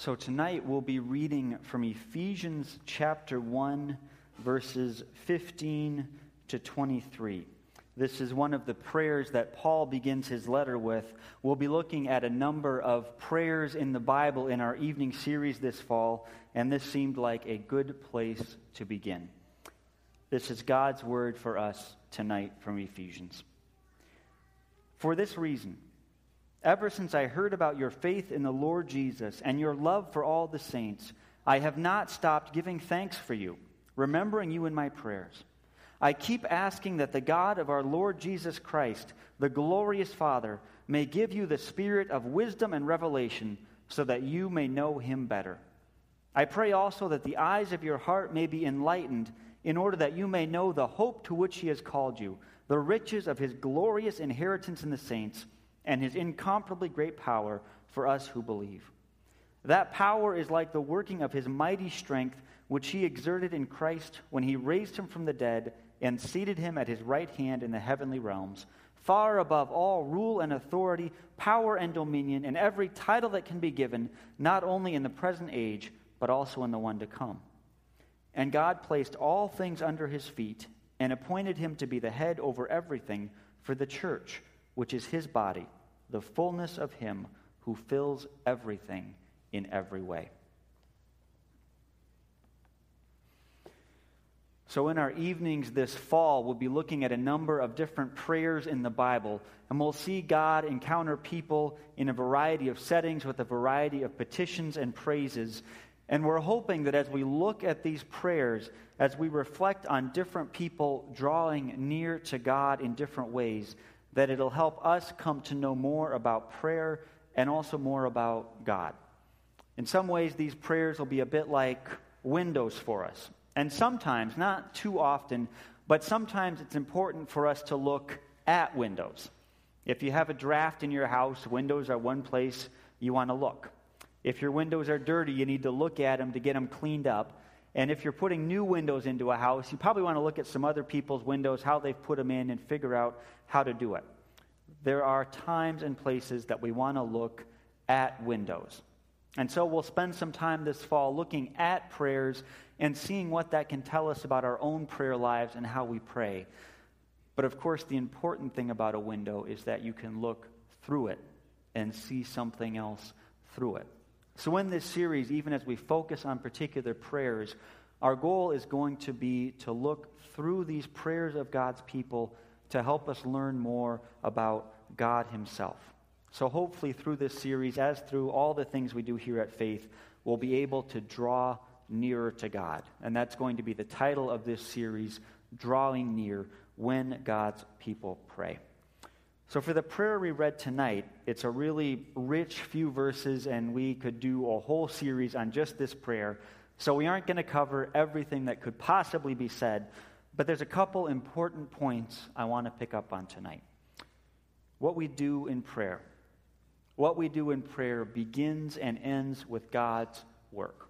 So tonight we'll be reading from Ephesians chapter 1, verses 15 to 23. This is one of the prayers that Paul begins his letter with. We'll be looking at a number of prayers in the Bible in our evening series this fall, and this seemed like a good place to begin. This is God's word for us tonight from Ephesians. For this reason, Ever since I heard about your faith in the Lord Jesus and your love for all the saints, I have not stopped giving thanks for you, remembering you in my prayers. I keep asking that the God of our Lord Jesus Christ, the glorious Father, may give you the spirit of wisdom and revelation so that you may know him better. I pray also that the eyes of your heart may be enlightened in order that you may know the hope to which he has called you, the riches of his glorious inheritance in the saints and his incomparably great power for us who believe. That power is like the working of his mighty strength, which he exerted in Christ when he raised him from the dead and seated him at his right hand in the heavenly realms, far above all rule and authority, power and dominion, and every title that can be given, not only in the present age, but also in the one to come. And God placed all things under his feet and appointed him to be the head over everything for the church which is his body, the fullness of him who fills everything in every way. So, in our evenings this fall, we'll be looking at a number of different prayers in the Bible, and we'll see God encounter people in a variety of settings with a variety of petitions and praises. And we're hoping that as we look at these prayers, as we reflect on different people drawing near to God in different ways, that it'll help us come to know more about prayer and also more about God. In some ways, these prayers will be a bit like windows for us. And sometimes, not too often, but sometimes it's important for us to look at windows. If you have a draft in your house, windows are one place you want to look. If your windows are dirty, you need to look at them to get them cleaned up. And if you're putting new windows into a house, you probably want to look at some other people's windows, how they've put them in, and figure out how to do it. There are times and places that we want to look at windows. And so we'll spend some time this fall looking at prayers and seeing what that can tell us about our own prayer lives and how we pray. But of course, the important thing about a window is that you can look through it and see something else through it. So, in this series, even as we focus on particular prayers, our goal is going to be to look through these prayers of God's people to help us learn more about God Himself. So, hopefully, through this series, as through all the things we do here at Faith, we'll be able to draw nearer to God. And that's going to be the title of this series Drawing Near When God's People Pray. So, for the prayer we read tonight, it's a really rich few verses, and we could do a whole series on just this prayer. So, we aren't going to cover everything that could possibly be said, but there's a couple important points I want to pick up on tonight. What we do in prayer. What we do in prayer begins and ends with God's work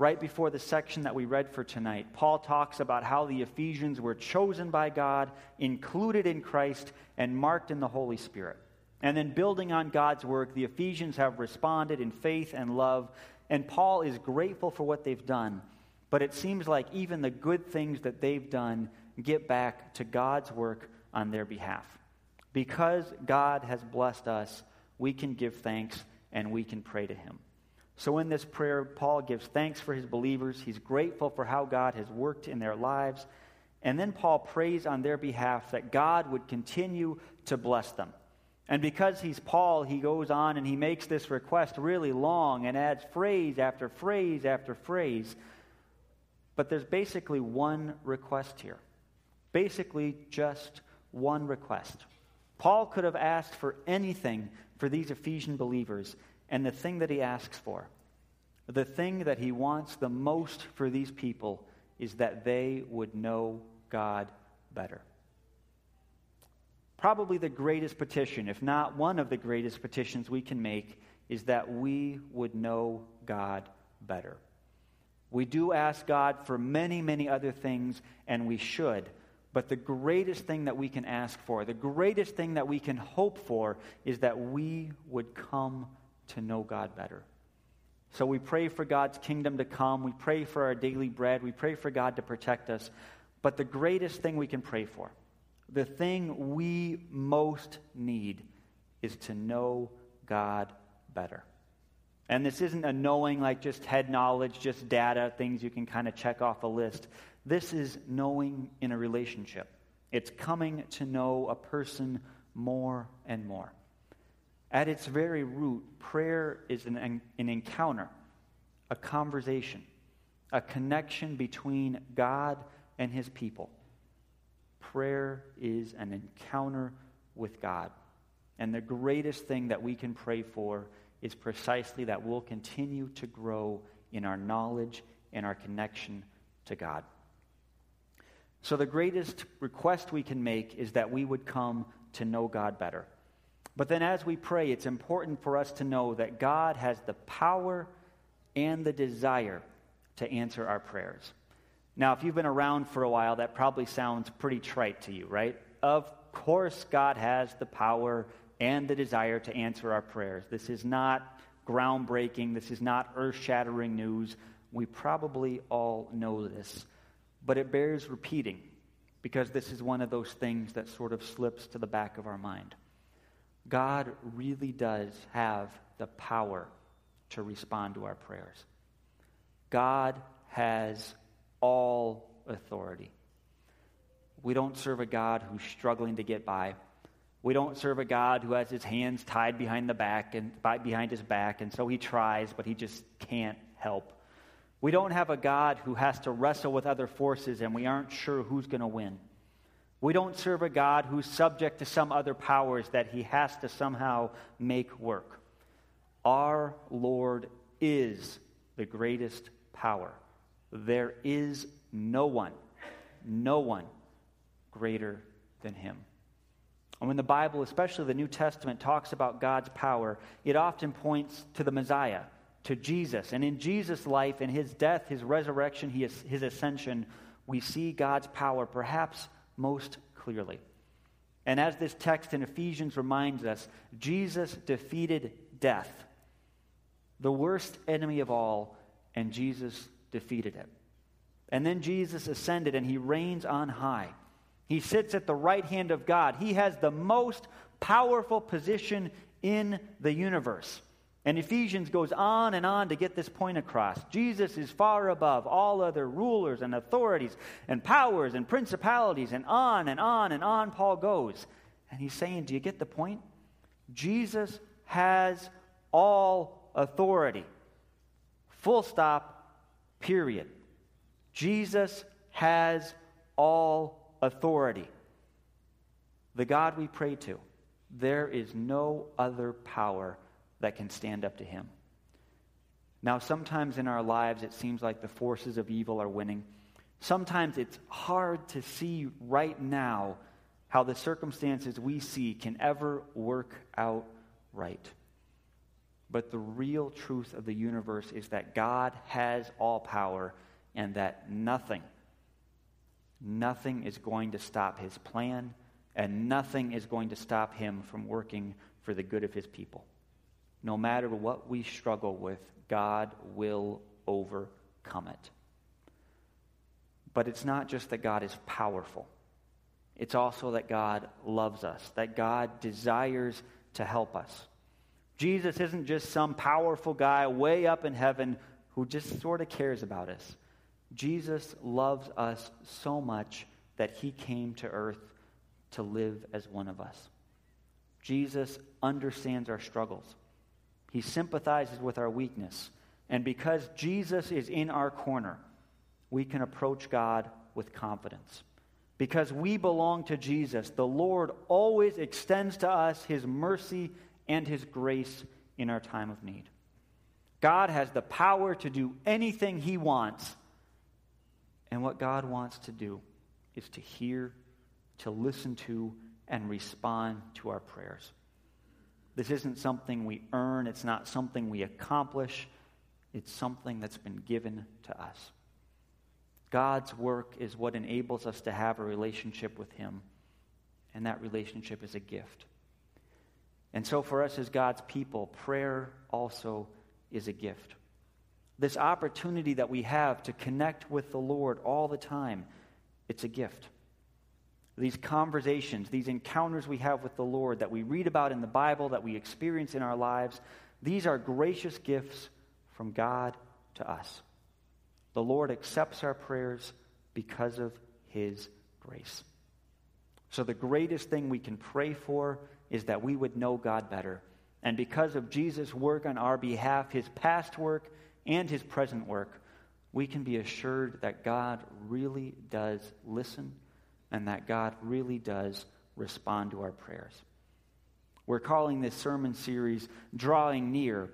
right before the section that we read for tonight, Paul talks about how the Ephesians were chosen by God, included in Christ, and marked in the Holy Spirit. And then, building on God's work, the Ephesians have responded in faith and love, and Paul is grateful for what they've done. But it seems like even the good things that they've done get back to God's work on their behalf. Because God has blessed us, we can give thanks and we can pray to Him. So, in this prayer, Paul gives thanks for his believers. He's grateful for how God has worked in their lives. And then Paul prays on their behalf that God would continue to bless them. And because he's Paul, he goes on and he makes this request really long and adds phrase after phrase after phrase. But there's basically one request here. Basically, just one request. Paul could have asked for anything for these Ephesian believers, and the thing that he asks for, the thing that he wants the most for these people, is that they would know God better. Probably the greatest petition, if not one of the greatest petitions we can make, is that we would know God better. We do ask God for many, many other things, and we should. But the greatest thing that we can ask for, the greatest thing that we can hope for, is that we would come to know God better. So we pray for God's kingdom to come. We pray for our daily bread. We pray for God to protect us. But the greatest thing we can pray for, the thing we most need, is to know God better. And this isn't a knowing like just head knowledge, just data, things you can kind of check off a list. This is knowing in a relationship. It's coming to know a person more and more. At its very root, prayer is an, an encounter, a conversation, a connection between God and his people. Prayer is an encounter with God. And the greatest thing that we can pray for is precisely that we'll continue to grow in our knowledge and our connection to God. So, the greatest request we can make is that we would come to know God better. But then, as we pray, it's important for us to know that God has the power and the desire to answer our prayers. Now, if you've been around for a while, that probably sounds pretty trite to you, right? Of course, God has the power and the desire to answer our prayers. This is not groundbreaking, this is not earth shattering news. We probably all know this, but it bears repeating because this is one of those things that sort of slips to the back of our mind. God really does have the power to respond to our prayers. God has all authority. We don't serve a God who's struggling to get by. We don't serve a God who has his hands tied behind the back and behind his back, and so he tries, but he just can't help. We don't have a God who has to wrestle with other forces and we aren't sure who's going to win. We don't serve a God who's subject to some other powers that he has to somehow make work. Our Lord is the greatest power. There is no one, no one greater than him. And when the Bible, especially the New Testament, talks about God's power, it often points to the Messiah to Jesus. And in Jesus' life, in his death, his resurrection, his ascension, we see God's power perhaps most clearly. And as this text in Ephesians reminds us, Jesus defeated death, the worst enemy of all, and Jesus defeated it. And then Jesus ascended and he reigns on high. He sits at the right hand of God. He has the most powerful position in the universe. And Ephesians goes on and on to get this point across. Jesus is far above all other rulers and authorities and powers and principalities, and on and on and on Paul goes. And he's saying, Do you get the point? Jesus has all authority. Full stop, period. Jesus has all authority. The God we pray to, there is no other power that can stand up to him. Now, sometimes in our lives, it seems like the forces of evil are winning. Sometimes it's hard to see right now how the circumstances we see can ever work out right. But the real truth of the universe is that God has all power and that nothing, nothing is going to stop his plan and nothing is going to stop him from working for the good of his people no matter what we struggle with, God will overcome it. But it's not just that God is powerful, it's also that God loves us, that God desires to help us. Jesus isn't just some powerful guy way up in heaven who just sort of cares about us. Jesus loves us so much that he came to earth to live as one of us. Jesus understands our struggles. He sympathizes with our weakness. And because Jesus is in our corner, we can approach God with confidence. Because we belong to Jesus, the Lord always extends to us his mercy and his grace in our time of need. God has the power to do anything he wants. And what God wants to do is to hear, to listen to, and respond to our prayers. This isn't something we earn, it's not something we accomplish, it's something that's been given to us. God's work is what enables us to have a relationship with Him, and that relationship is a gift. And so, for us as God's people, prayer also is a gift. this opportunity that we have to connect with the Lord all the time, it's a gift. These conversations, these encounters we have with the Lord that we read about in the Bible, that we experience in our lives, these are gracious gifts from God to us. The Lord accepts our prayers because of his grace. So, the greatest thing we can pray for is that we would know God better. And because of Jesus' work on our behalf, his past work and his present work, we can be assured that God really does listen and that God really does respond to our prayers. We're calling this sermon series Drawing Near,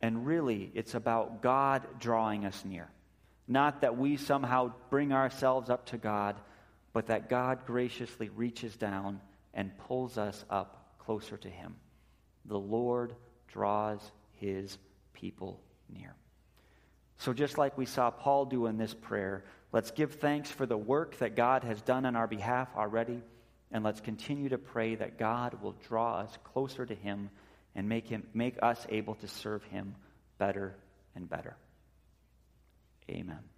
and really it's about God drawing us near. Not that we somehow bring ourselves up to God, but that God graciously reaches down and pulls us up closer to Him. The Lord draws His people near. So, just like we saw Paul do in this prayer, let's give thanks for the work that God has done on our behalf already, and let's continue to pray that God will draw us closer to Him and make, him, make us able to serve Him better and better. Amen.